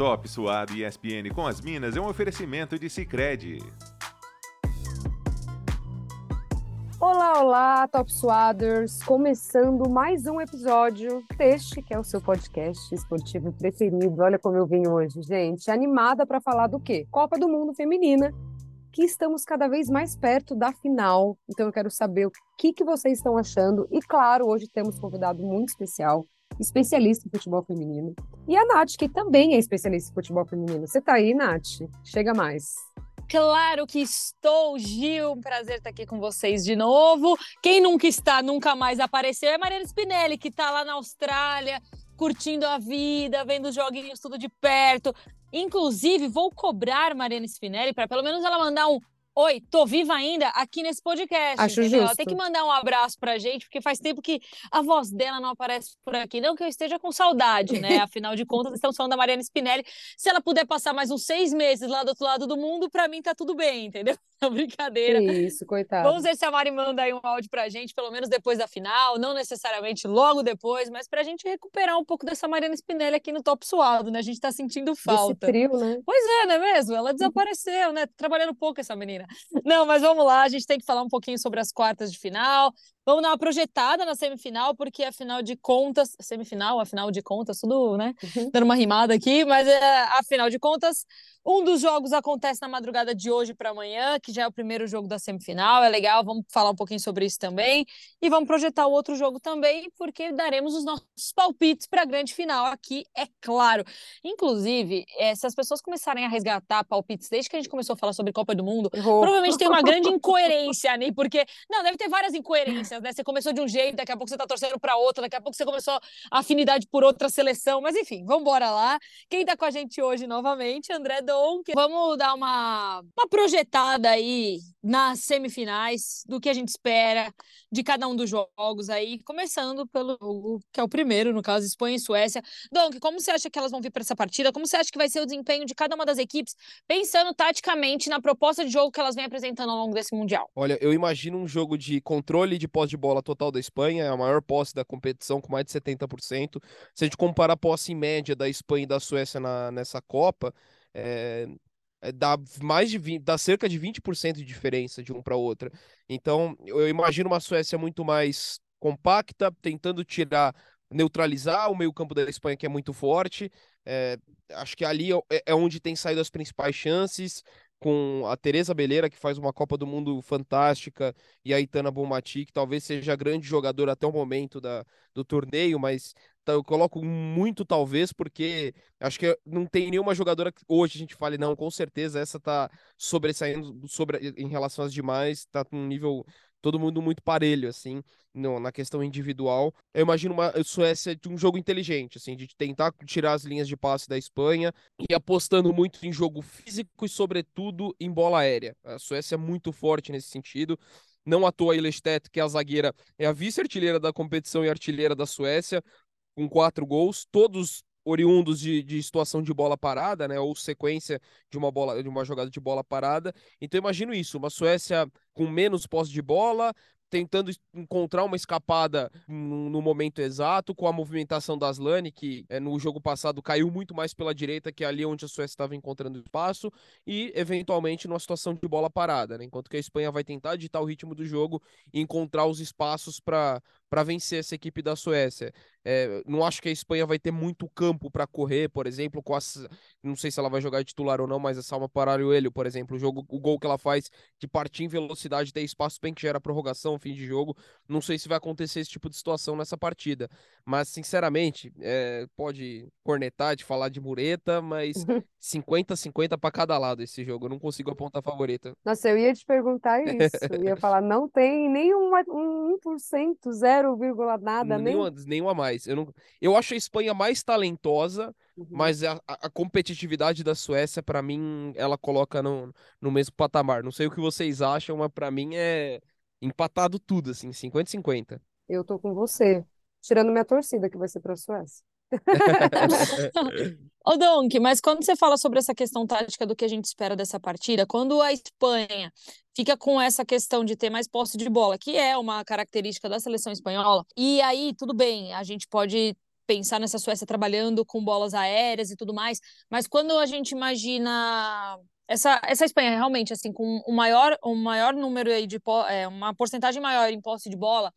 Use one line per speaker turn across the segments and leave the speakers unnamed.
Top Suado e ESPN com as Minas é um oferecimento de Sicredi.
Olá, olá, Top Suaders! Começando mais um episódio deste, que é o seu podcast esportivo preferido. Olha como eu vim hoje, gente. Animada para falar do quê? Copa do Mundo Feminina, que estamos cada vez mais perto da final. Então eu quero saber o que, que vocês estão achando. E claro, hoje temos convidado muito especial, especialista em futebol feminino. E a Nath, que também é especialista em futebol feminino. Você tá aí, Nath? Chega mais.
Claro que estou, Gil. Um prazer estar aqui com vocês de novo. Quem nunca está, nunca mais apareceu é Mariana Spinelli, que está lá na Austrália, curtindo a vida, vendo os joguinhos tudo de perto. Inclusive, vou cobrar Mariana Spinelli para pelo menos ela mandar um Oi, tô viva ainda aqui nesse podcast.
Acho
entendeu?
justo.
Ela tem que mandar um abraço pra gente, porque faz tempo que a voz dela não aparece por aqui. Não que eu esteja com saudade, né? Afinal de contas, estamos falando da Mariana Spinelli. Se ela puder passar mais uns seis meses lá do outro lado do mundo, pra mim tá tudo bem, entendeu? Brincadeira.
Isso, coitado.
Vamos ver se a Mari manda aí um áudio pra gente, pelo menos depois da final, não necessariamente logo depois, mas pra gente recuperar um pouco dessa Mariana Spinelli aqui no Top Suado, né? A gente tá sentindo falta.
Esse trio, né?
Pois é, não é mesmo? Ela desapareceu, né? Trabalhando pouco essa menina. Não, mas vamos lá, a gente tem que falar um pouquinho sobre as quartas de final. Vamos dar uma projetada na semifinal, porque afinal de contas, semifinal, afinal de contas, tudo, né?
Uhum.
Dando uma rimada aqui, mas é, afinal de contas, um dos jogos acontece na madrugada de hoje para amanhã, que já é o primeiro jogo da semifinal. É legal, vamos falar um pouquinho sobre isso também. E vamos projetar o outro jogo também, porque daremos os nossos palpites para a grande final aqui, é claro. Inclusive, é, se as pessoas começarem a resgatar palpites desde que a gente começou a falar sobre Copa do Mundo, provavelmente tem uma grande incoerência, né? Porque, não, deve ter várias incoerências, né? Você começou de um jeito, daqui a pouco você tá torcendo para outra, daqui a pouco você começou afinidade por outra seleção, mas enfim, vamos embora lá. Quem tá com a gente hoje novamente, André Donk. Vamos dar uma, uma projetada aí nas semifinais do que a gente espera de cada um dos jogos aí, começando pelo jogo que é o primeiro, no caso, Espanha e Suécia. Donk, como você acha que elas vão vir para essa partida? Como você acha que vai ser o desempenho de cada uma das equipes, pensando taticamente na proposta de jogo que elas vêm apresentando ao longo desse Mundial?
Olha, eu imagino um jogo de controle de posse de bola total da Espanha, é a maior posse da competição, com mais de 70%. Se a gente comparar a posse em média da Espanha e da Suécia na, nessa Copa, é, é, dá mais de 20, dá cerca de 20% de diferença de um para outra. Então, eu imagino uma Suécia muito mais compacta, tentando tirar, neutralizar o meio-campo da Espanha, que é muito forte. É, acho que ali é, é onde tem saído as principais chances com a Teresa Beleira, que faz uma Copa do Mundo fantástica, e a Itana Bonmati, que talvez seja a grande jogadora até o momento da, do torneio, mas eu coloco muito talvez, porque acho que não tem nenhuma jogadora que hoje a gente fale, não, com certeza essa tá sobressaindo sobre, em relação às demais, tá num nível todo mundo muito parelho, assim, no, na questão individual. Eu imagino uma Suécia de um jogo inteligente, assim, de tentar tirar as linhas de passe da Espanha e apostando muito em jogo físico e, sobretudo, em bola aérea. A Suécia é muito forte nesse sentido. Não à toa a Ilestedt, que é a zagueira, é a vice-artilheira da competição e artilheira da Suécia, com quatro gols, todos oriundos de, de situação de bola parada, né, ou sequência de uma bola de uma jogada de bola parada. Então imagino isso, uma Suécia com menos posse de bola, tentando encontrar uma escapada no, momento exato, com a movimentação da Aslane, que é, no jogo passado caiu muito mais pela direita, que é ali onde a Suécia estava encontrando espaço, e eventualmente numa situação de bola parada, né? enquanto que a Espanha vai tentar ditar o ritmo do jogo e encontrar os espaços para para vencer essa equipe da Suécia. É, não acho que a Espanha vai ter muito campo para correr, por exemplo, com as, não sei se ela vai jogar titular ou não, mas a Salma Paralho, por exemplo, o jogo, o gol que ela faz de partir em velocidade, ter espaço bem que gera prorrogação, fim de jogo, não sei se vai acontecer esse tipo de situação nessa partida. Mas, sinceramente, é, pode cornetar de falar de mureta, mas 50-50 para cada lado esse jogo. Eu não consigo apontar favorita.
Nossa, eu ia te perguntar isso. Eu ia falar, não tem nenhum um 1%, 0, nada, nem.
Nenhuma, nenhuma mais. Eu, não, eu acho a Espanha mais talentosa,
Uhum.
mas a, a a competitividade da Suécia, para mim, ela coloca no, no mesmo patamar. Não sei o que vocês acham, mas para mim é empatado tudo, assim, 50-50.
Eu tô com você. Tirando minha torcida, que vai ser pra Suécia.
Ô, Donk, mas quando você fala sobre essa questão tática do que a gente espera dessa partida, quando a Espanha fica com essa questão de ter mais posse de bola, que é uma característica da seleção espanhola, e aí tudo bem, a gente pode pensar nessa Suécia trabalhando com bolas aéreas e tudo mais, mas quando a gente imagina essa, essa Espanha realmente assim com um maior um maior número aí de é, uma porcentagem maior em posse de bola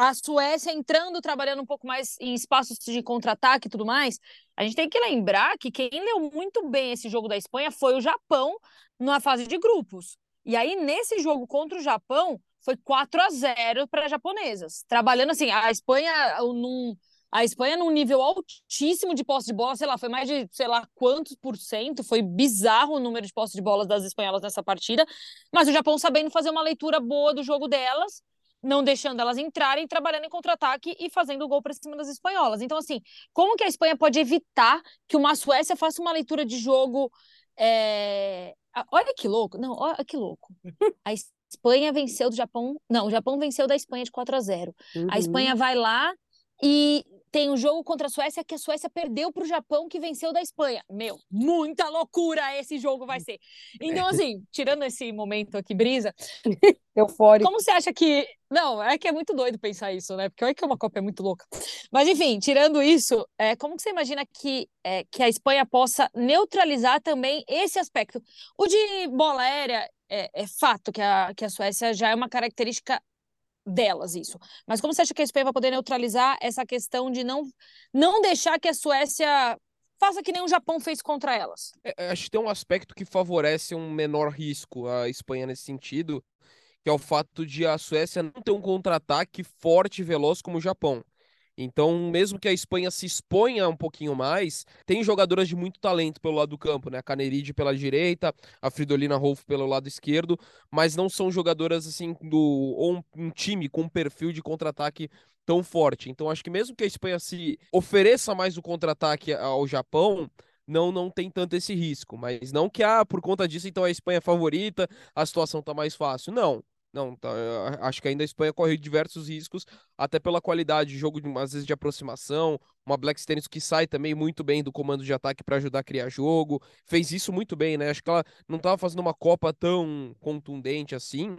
a Suécia entrando, trabalhando um pouco mais em espaços de contra-ataque e tudo mais, a gente tem que lembrar que quem leu muito bem esse jogo da Espanha foi o Japão na fase de grupos. E aí, nesse jogo contra o Japão, foi 4 a 0 para as japonesas. Trabalhando assim, a Espanha num, a Espanha num nível altíssimo de posse de bola, sei lá, foi mais de, sei lá, quantos por cento, foi bizarro o número de posse de bolas das espanholas nessa partida, mas o Japão sabendo fazer uma leitura boa do jogo delas não deixando elas entrarem, trabalhando em contra-ataque e fazendo o gol para cima das espanholas. Então, assim, como que a Espanha pode evitar que uma Suécia faça uma leitura de jogo? É... Olha que louco, não, olha que louco. A Espanha venceu do Japão, não, o Japão venceu da Espanha de 4 a 0. Uhum. A Espanha vai lá e tem um jogo contra a Suécia que a Suécia perdeu para o Japão, que venceu da Espanha. Meu, muita loucura esse jogo vai ser. Então, assim, tirando esse momento aqui, brisa,
eufórico.
Como você acha que. Não, é que é muito doido pensar isso, né? Porque olha que uma Copa é muito louca. Mas, enfim, tirando isso, é, como que você imagina que, é, que a Espanha possa neutralizar também esse aspecto? O de bola aérea é, é fato que a, que a Suécia já é uma característica delas isso. Mas como você acha que a Espanha vai poder neutralizar essa questão de não, não deixar que a Suécia faça que nem o Japão fez contra elas?
É, é, acho que tem um aspecto que favorece um menor risco a Espanha nesse sentido, que é o fato de a Suécia não ter um contra-ataque forte e veloz como o Japão. Então, mesmo que a Espanha se exponha um pouquinho mais, tem jogadoras de muito talento pelo lado do campo, né? A Caneride pela direita, a Fridolina Rolf pelo lado esquerdo, mas não são jogadoras assim do ou um, um time com um perfil de contra-ataque tão forte. Então, acho que mesmo que a Espanha se ofereça mais o contra-ataque ao Japão, não não tem tanto esse risco, mas não que ah, por conta disso então a Espanha é favorita, a situação tá mais fácil. Não. Não, tá, acho que ainda a Espanha corre diversos riscos, até pela qualidade de jogo, às vezes de aproximação. Uma Black Stennis que sai também muito bem do comando de ataque para ajudar a criar jogo. Fez isso muito bem, né? Acho que ela não estava fazendo uma Copa tão contundente assim,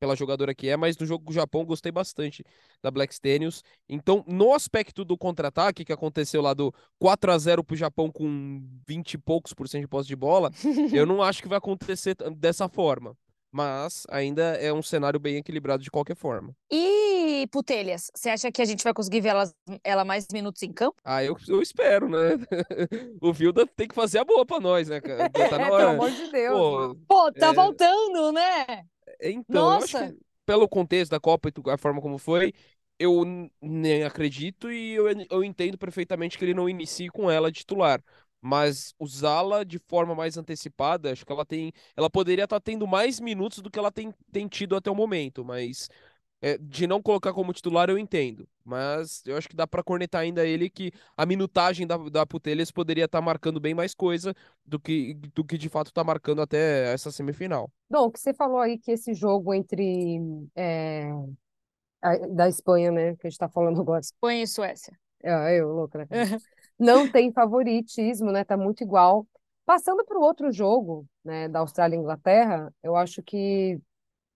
pela jogadora que é, mas no jogo com o Japão gostei bastante da Black Stenius. Então, no aspecto do contra-ataque que aconteceu lá do 4 a 0 pro Japão com 20 e poucos por cento de posse de bola, eu não acho que vai acontecer dessa forma mas ainda é um cenário bem equilibrado de qualquer forma.
E Putelhas, você acha que a gente vai conseguir ver ela, ela mais minutos em campo?
Ah, eu, eu espero, né? o Vilda tem que fazer a boa pra nós, né, cara?
Tá na hora. Pelo amor de Deus.
Pô, Pô tá é... voltando, né?
Então, Nossa. pelo contexto da Copa e a forma como foi, eu nem acredito e eu, eu entendo perfeitamente que ele não inicie com ela titular mas usá-la de forma mais antecipada, acho que ela tem, ela poderia estar tá tendo mais minutos do que ela tem, tem tido até o momento, mas é, de não colocar como titular eu entendo, mas eu acho que dá para cornetar ainda ele que a minutagem da, da Putelhas poderia estar tá marcando bem mais coisa do que, do que de fato está marcando até essa semifinal.
Bom, que você falou aí que esse jogo entre é, a, da Espanha, né, que a gente está falando agora.
Espanha e Suécia.
É, eu, louca, né? não tem favoritismo, né? Tá muito igual. Passando para o outro jogo, né, da Austrália e Inglaterra, eu acho que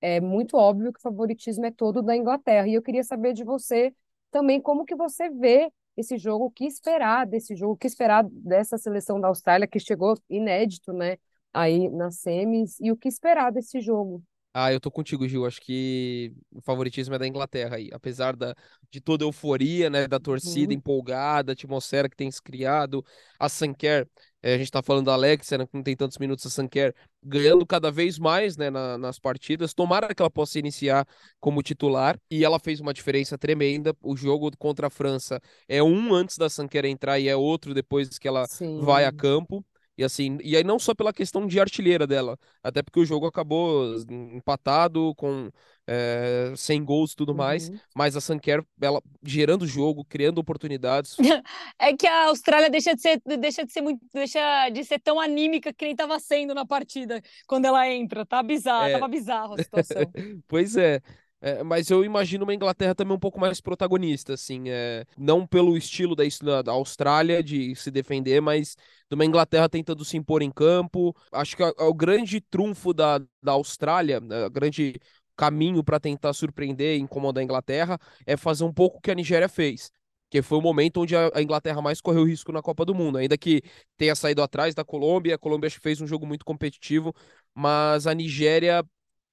é muito óbvio que o favoritismo é todo da Inglaterra. E eu queria saber de você também como que você vê esse jogo, o que esperar desse jogo, o que esperar dessa seleção da Austrália que chegou inédito, né, aí nas semis, e o que esperar desse jogo.
Ah, eu tô contigo, Gil. Acho que o favoritismo é da Inglaterra aí. Apesar da, de toda a euforia, né, da torcida uhum. empolgada, a atmosfera que tem se criado, a Sanker, é, a gente tá falando da Alexia, né, que não tem tantos minutos, a Sanker ganhando cada vez mais, né, na, nas partidas. Tomara que ela possa iniciar como titular. E ela fez uma diferença tremenda. O jogo contra a França é um antes da Sanker entrar e é outro depois que ela Sim. vai a campo. E assim, e aí não só pela questão de artilheira dela, até porque o jogo acabou empatado com é, sem gols e tudo uhum. mais, mas a Sanker, ela gerando jogo, criando oportunidades.
é que a Austrália deixa de ser deixa de ser muito deixa de ser tão anímica que nem estava sendo na partida quando ela entra, tá bizarro, é... tava bizarro a situação.
pois é. É, mas eu imagino uma Inglaterra também um pouco mais protagonista, assim, é, não pelo estilo da, da Austrália de se defender, mas de uma Inglaterra tentando se impor em campo. Acho que o grande trunfo da, da Austrália, o grande caminho para tentar surpreender e incomodar a Inglaterra é fazer um pouco o que a Nigéria fez. que foi o momento onde a Inglaterra mais correu risco na Copa do Mundo, ainda que tenha saído atrás da Colômbia, a Colômbia fez um jogo muito competitivo, mas a Nigéria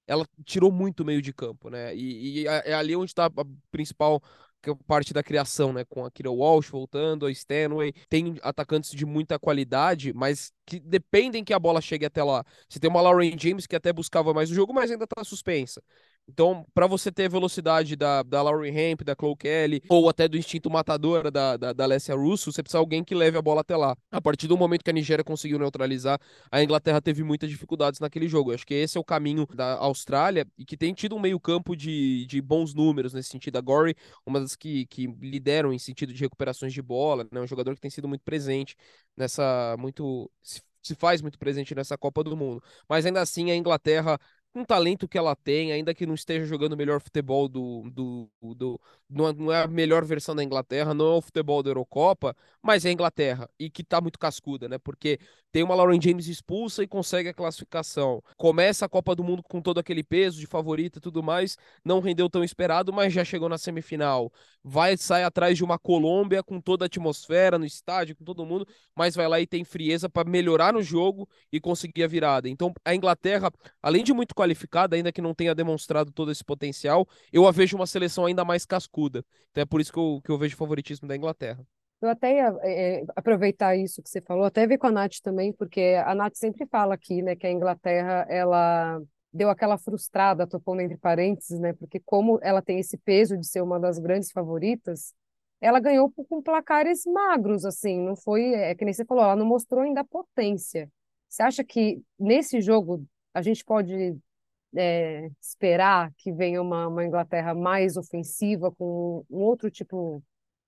ela tirou muito o meio de campo, né? E, e é ali onde está a principal parte da criação, né? Com a Kira Walsh voltando, a Stanway. Tem atacantes de muita qualidade, mas que dependem que a bola chegue até lá. Você tem uma Lauren James que até buscava mais o jogo, mas ainda tá suspensa. Então, para você ter a velocidade da, da Laurie Hemp, da Chloe Kelly, ou até do instinto matador da, da, da Alessia Russo, você precisa de alguém que leve a bola até lá. A partir do momento que a Nigéria conseguiu neutralizar, a Inglaterra teve muitas dificuldades naquele jogo. Eu acho que esse é o caminho da Austrália e que tem tido um meio-campo de, de bons números nesse sentido. A Gory, uma das que, que lideram em sentido de recuperações de bola, né? um jogador que tem sido muito presente nessa. muito se faz muito presente nessa Copa do Mundo. Mas ainda assim, a Inglaterra com o talento que ela tem, ainda que não esteja jogando o melhor futebol do. do, do não, é, não é a melhor versão da Inglaterra, não é o futebol da Eurocopa, mas é a Inglaterra. E que tá muito cascuda, né? Porque tem uma Lauren James expulsa e consegue a classificação. Começa a Copa do Mundo com todo aquele peso de favorita e tudo mais. Não rendeu tão esperado, mas já chegou na semifinal. Vai sair atrás de uma Colômbia com toda a atmosfera no estádio, com todo mundo, mas vai lá e tem frieza para melhorar no jogo e conseguir a virada. Então a Inglaterra, além de muito qualificada, ainda que não tenha demonstrado todo esse potencial, eu a vejo uma seleção ainda mais cascuda. Então é por isso que eu, que eu vejo o favoritismo da Inglaterra.
Eu até ia é, aproveitar isso que você falou, até ver com a Nath também, porque a Nath sempre fala aqui, né, que a Inglaterra, ela deu aquela frustrada, tô pondo entre parênteses, né, porque como ela tem esse peso de ser uma das grandes favoritas, ela ganhou com placares magros, assim, não foi, é que nem você falou, ela não mostrou ainda potência. Você acha que nesse jogo a gente pode é, esperar que venha uma, uma Inglaterra mais ofensiva, com um outro tipo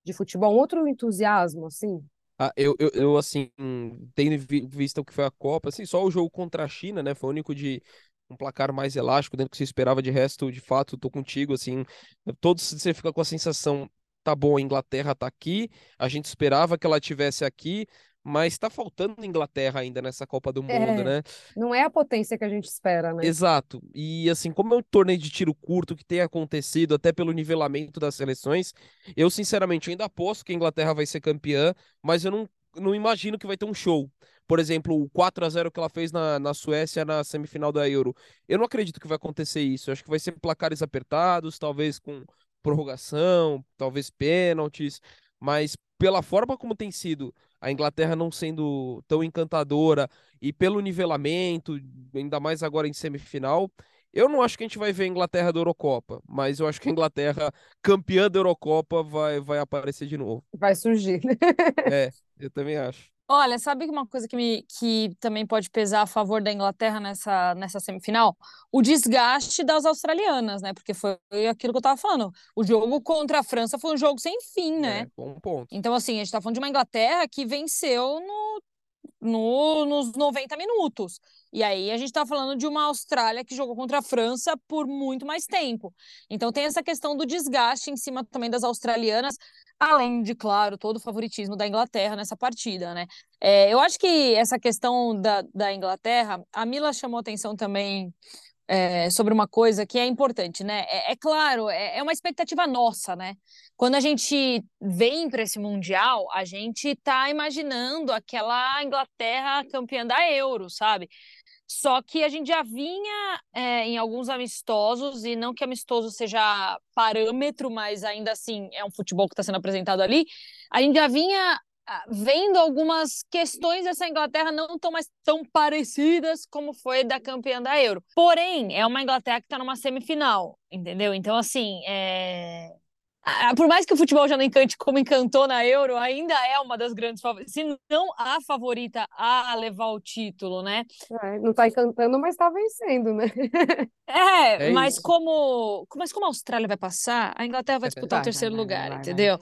de futebol, um outro entusiasmo, assim?
Ah, eu, eu, eu, assim, tendo visto o que foi a Copa, assim, só o jogo contra a China, né, foi o único de um placar mais elástico dentro do que se esperava de resto, de fato, tô contigo, assim, todos você fica com a sensação, tá bom, a Inglaterra tá aqui, a gente esperava que ela tivesse aqui, mas está faltando Inglaterra ainda nessa Copa do Mundo,
é,
né?
Não é a potência que a gente espera, né?
Exato. E assim, como é um torneio de tiro curto que tem acontecido até pelo nivelamento das seleções, eu sinceramente ainda aposto que a Inglaterra vai ser campeã, mas eu não, não imagino que vai ter um show. Por exemplo, o 4 a 0 que ela fez na, na Suécia na semifinal da Euro. Eu não acredito que vai acontecer isso. Eu acho que vai ser placares apertados, talvez com prorrogação, talvez pênaltis, mas pela forma como tem sido a Inglaterra não sendo tão encantadora e pelo nivelamento, ainda mais agora em semifinal, eu não acho que a gente vai ver a Inglaterra da Eurocopa, mas eu acho que a Inglaterra campeã da Eurocopa vai, vai aparecer de novo.
Vai surgir.
é, eu também acho.
Olha, sabe uma coisa que, me, que também pode pesar a favor da Inglaterra nessa, nessa semifinal? O desgaste das australianas, né? Porque foi aquilo que eu tava falando. O jogo contra a França foi um jogo sem fim, né?
É, bom ponto.
Então, assim, a gente tá falando de uma Inglaterra que venceu no, no, nos 90 minutos. E aí a gente tá falando de uma Austrália que jogou contra a França por muito mais tempo. Então tem essa questão do desgaste em cima também das australianas além de, claro, todo o favoritismo da Inglaterra nessa partida, né? É, eu acho que essa questão da, da Inglaterra, a Mila chamou atenção também é, sobre uma coisa que é importante, né? É, é claro, é, é, uma expectativa nossa, né? Quando a gente vem para esse Mundial, a gente está imaginando aquela Inglaterra campeã da Euro, sabe? Só que a gente já vinha é, em alguns amistosos, e não que amistoso seja parâmetro, mas ainda assim é um futebol que está sendo apresentado ali. A gente já vinha vendo algumas questões dessa Inglaterra não tão mais tão parecidas como foi da campeã da Euro. Porém, é uma Inglaterra que está numa semifinal, entendeu? Então, assim, é por mais que o futebol já não encante como encantou na Euro, ainda é uma das grandes favoritas, se não a favorita a levar o título, né?
É, não está encantando, mas está vencendo, né?
É, é mas isso. como, mas como a Austrália vai passar, a Inglaterra vai disputar vai, o terceiro vai, lugar, vai, entendeu?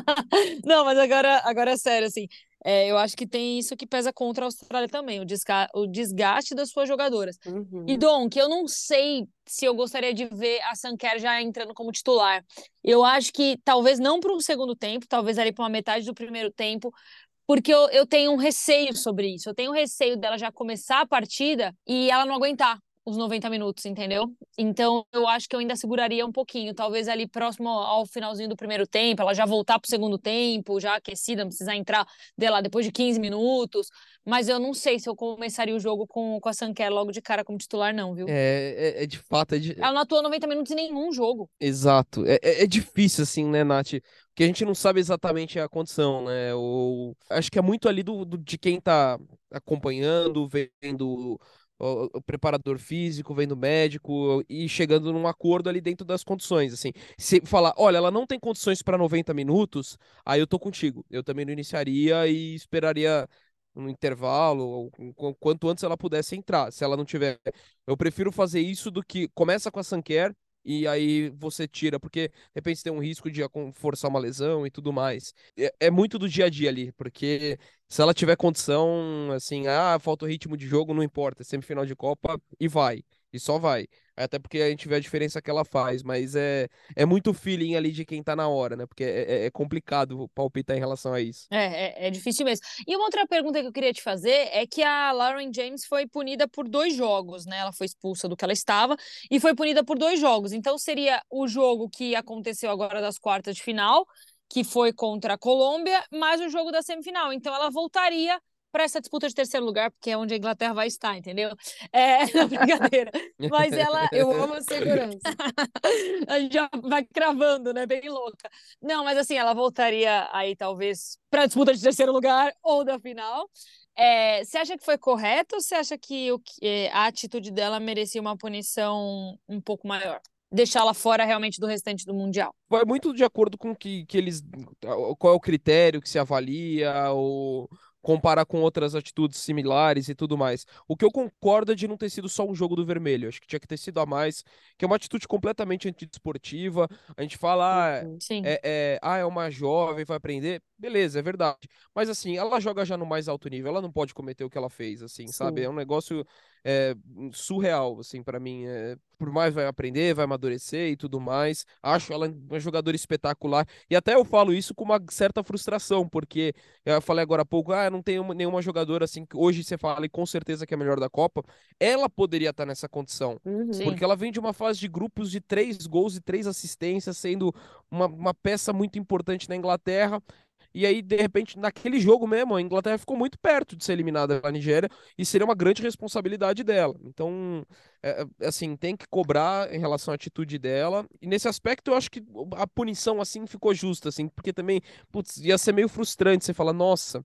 não, mas agora, agora é sério, assim, é, eu acho que tem isso que pesa contra a Austrália também, o, desga o desgaste das suas jogadoras. Uhum. E Dom, que eu não sei se eu gostaria de ver a Sanquer já entrando como titular. Eu acho que talvez não para um segundo tempo, talvez ali para uma metade do primeiro tempo, porque eu, eu tenho um receio sobre isso. Eu tenho um receio dela já começar a partida e ela não aguentar os 90 minutos, entendeu? Então eu acho que eu ainda seguraria um pouquinho, talvez ali próximo ao finalzinho do primeiro tempo, ela já voltar pro segundo tempo, já aquecida, não precisar entrar dela depois de 15 minutos, mas eu não sei se eu começaria o jogo com, com a Sanquer logo de cara como titular, não, viu?
É, é, é de fato. É de...
Ela não atuou 90 minutos em nenhum jogo.
Exato. É, é, é difícil, assim, né, Nath? Porque a gente não sabe exatamente a condição, né? Ou... Acho que é muito ali do, do de quem tá acompanhando, vendo o, o, preparador físico, vendo médico e chegando num acordo ali dentro das condições, assim. Se falar, olha, ela não tem condições para 90 minutos, aí eu tô contigo. Eu também não iniciaria e esperaria um intervalo, ou quanto antes ela pudesse entrar. Se ela não tiver, eu prefiro fazer isso do que começa com a Sanquer e aí você tira, porque de repente tem um risco de forçar uma lesão e tudo mais. É, é, muito do dia a dia ali, porque se ela tiver condição, assim, ah, falta o ritmo de jogo, não importa, é semifinal de Copa e vai, e só vai. Até porque a gente vê a diferença que ela faz, mas é, é muito feeling ali de quem tá na hora, né? Porque é, é, é complicado palpitar em relação a isso.
É, é, é, difícil mesmo. E uma outra pergunta que eu queria te fazer é que a Lauren James foi punida por dois jogos, né? Ela foi expulsa do que ela estava e foi punida por dois jogos. Então seria o jogo que aconteceu agora das quartas de final, que foi contra a Colômbia, mais o jogo da semifinal. Então ela voltaria para essa disputa de terceiro lugar, porque é onde a Inglaterra vai estar, entendeu? É, não, brincadeira. Mas ela.
Eu amo a segurança.
a gente já vai cravando, né? Bem louca. Não, mas assim, ela voltaria aí, talvez, para a disputa de terceiro lugar ou da final. É, você acha que foi correto ou você acha que o, é, a atitude dela merecia uma punição um pouco maior? Deixá-la fora realmente do restante do Mundial?
Vai muito de acordo com que, que eles. Qual é o critério que se avalia, ou comparar com outras atitudes similares e tudo mais. O que eu concordo é de não ter sido só um jogo do vermelho. Acho que tinha que ter sido a mais, que é uma atitude completamente antidesportiva. A gente fala, ah, é, é, ah, é uma jovem, vai aprender. Beleza, é verdade. Mas assim, ela joga já no mais alto nível, ela não pode cometer o que ela fez, assim, Sim. sabe? É um negócio é, surreal, assim, para mim. É, por mais vai aprender, vai amadurecer e tudo mais. Acho ela uma jogadora espetacular. E até eu falo isso com uma certa frustração, porque eu falei agora há pouco, ah, não tem nenhuma jogadora assim que hoje você fala e com certeza que é a melhor da Copa. Ela poderia estar nessa condição. Uhum. Porque ela vem de uma fase de grupos de três gols e três assistências, sendo uma, uma peça muito importante na Inglaterra. E aí, de repente, naquele jogo mesmo, a Inglaterra ficou muito perto de ser eliminada pela Nigéria e seria uma grande responsabilidade dela. Então, é, é, assim, tem que cobrar em relação à atitude dela. E nesse aspecto, eu acho que a punição, assim, ficou justa, assim, porque também, putz, ia ser meio frustrante você falar, nossa.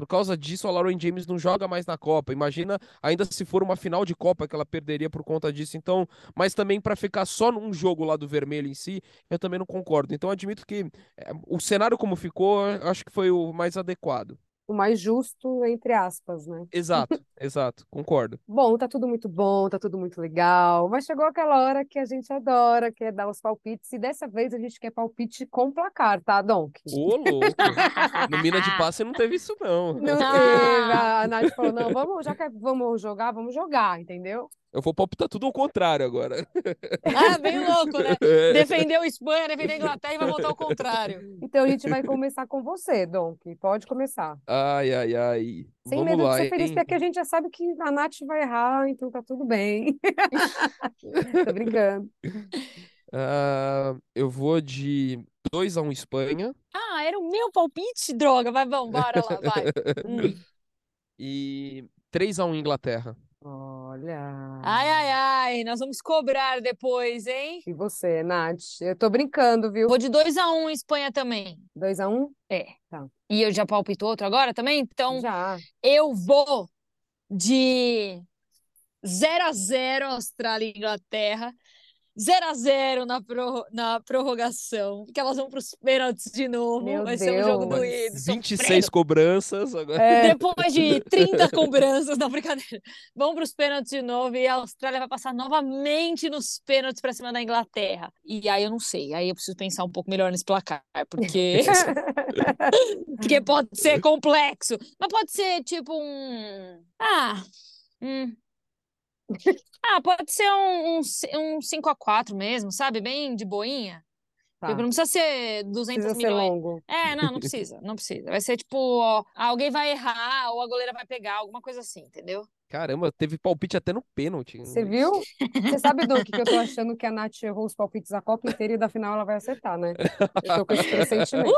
Por causa disso, a Lauren James não joga mais na Copa. Imagina ainda se for uma final de Copa que ela perderia por conta disso. Então, mas também para ficar só num jogo lá do vermelho em si, eu também não concordo. Então, admito que é, o cenário como ficou, acho que foi o mais adequado
o mais justo, entre aspas, né?
Exato, exato, concordo.
Bom, tá tudo muito bom, tá tudo muito legal, mas chegou aquela hora que a gente adora, que é dar os palpites, e dessa vez a gente quer palpite com placar, tá, Donk?
Ô, louco! no Mina de Passe não teve isso, não.
Não teve, a Nath falou, não, vamos, já que vamos jogar, vamos jogar, entendeu?
Eu vou palpitar tudo ao contrário agora.
Ah, bem louco, né? É. Defendeu Espanha, defendeu Inglaterra e vai voltar ao contrário.
Então a gente vai começar com você, Donk. Pode começar.
Ai, ai, ai.
Sem
Vamos
medo
lá,
de ser feliz, porque a gente já sabe que a Nath vai errar, então tá tudo bem. Tô brincando.
Uh, eu vou de 2x1 um Espanha.
Ah, era o meu palpite? Droga, vai, vamos, bora lá, vai. Hum.
E 3x1 um Inglaterra.
Olha.
Ai, ai, ai, nós vamos cobrar depois, hein?
E você, Nath? Eu tô brincando, viu?
Vou de 2x1 um, Espanha também.
2x1? Um?
É.
Tá.
E eu já palpito outro agora também? Então,
já.
eu vou de 0x0 Austrália e Inglaterra. 0 a 0 na, pro, na prorrogação, que elas vão para os pênaltis de novo.
Meu
vai
Deus.
ser um jogo doído.
26
sofrendo.
cobranças agora.
É.
Depois de 30 cobranças, não, brincadeira. Vão para os pênaltis de novo e a Austrália vai passar novamente nos pênaltis para cima da Inglaterra. E aí eu não sei, aí eu preciso pensar um pouco melhor nesse placar, porque. porque pode ser complexo, mas pode ser tipo um. Ah. Hum, ah, pode ser um, um, um 5x4 mesmo, sabe? Bem de boinha.
Tá.
Tipo, não precisa ser 200
Precisa ser
milhões.
longo.
É, não, não precisa, não precisa. Vai ser tipo, ó, alguém vai errar ou a goleira vai pegar, alguma coisa assim, entendeu?
Caramba, teve palpite até no pênalti.
Você viu? Você sabe, Dom, que eu tô achando que a Nath errou os palpites a Copa inteira e da final ela vai acertar, né? Eu tô com esse pressentimento.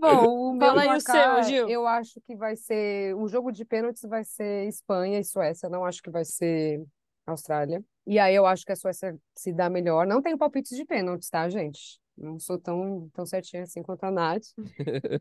Bom, o meu
Fala aí o
placar,
seu, Gil.
eu acho que vai ser... O jogo de pênaltis vai ser Espanha e Suécia. Não acho que vai ser Austrália. E aí eu acho que a Suécia se dá melhor. Não tenho palpites de pênaltis, tá, gente? Não sou tão, tão certinha assim quanto a Nath.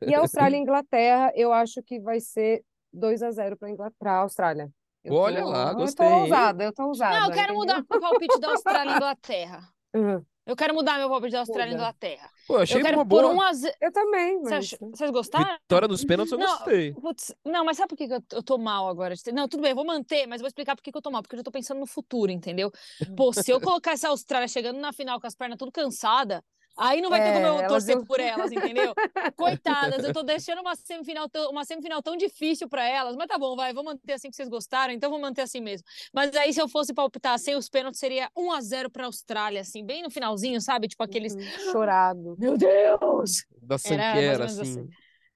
E Austrália e Inglaterra, eu acho que vai ser 2 a 0 para a Austrália. Eu
Olha
tô-
lá,
Eu
gostei,
tô
hein?
ousada, eu tô ousada.
Não, eu quero
entendeu?
mudar o palpite da Austrália e Inglaterra.
Uhum.
Eu quero mudar meu palpite da Austrália e. Inglaterra.
Pô, achei
Eu quero
uma
por
boa.
1 a 0.
Eu também, mas...
ach- Vocês gostaram?
Vitória dos pênaltis eu
Não,
gostei.
Putz, não, mas sabe por que eu, eu tô mal agora? Não, tudo bem, eu vou manter, mas eu vou explicar por que eu tô mal, porque eu já tô pensando no futuro, entendeu? Pô, se eu colocar essa Austrália chegando na final com as pernas tudo cansadas, aí não vai ter
É,
como eu
elas
torcer por elas, entendeu? Coitadas, eu tô deixando uma semifinal, tão- uma semifinal tão difícil pra elas, mas tá bom, vai, vou manter assim que vocês gostaram, então vou manter assim mesmo. Mas aí se eu fosse palpitar sem os pênaltis, seria 1 a 0 pra Austrália, assim, bem no finalzinho, sabe? Tipo aqueles,
Uhum, Chorado.
meu Deus!
Da
menos
assim.
assim.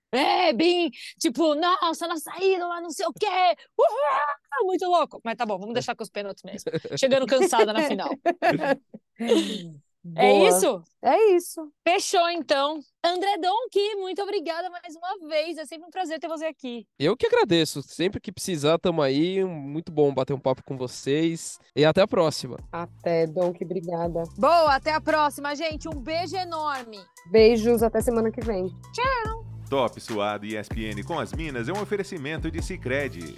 É, bem, tipo, nossa, na saída lá, não sei o quê. Uhul! Muito louco. Mas tá bom, vamos deixar com os pênaltis mesmo. Chegando cansada na final. É
Boa.
isso?
É isso.
Fechou, então. André Donk, muito obrigada mais uma vez. É sempre um prazer ter você aqui.
Eu que agradeço. Sempre que precisar, tamo aí. Muito bom bater um papo com vocês. E até a próxima.
Até, Donk, obrigada.
Boa, até a próxima, gente. Um beijo enorme.
Beijos, até semana que vem.
Top Suado e ESPN com as Minas é um oferecimento de Sicredi.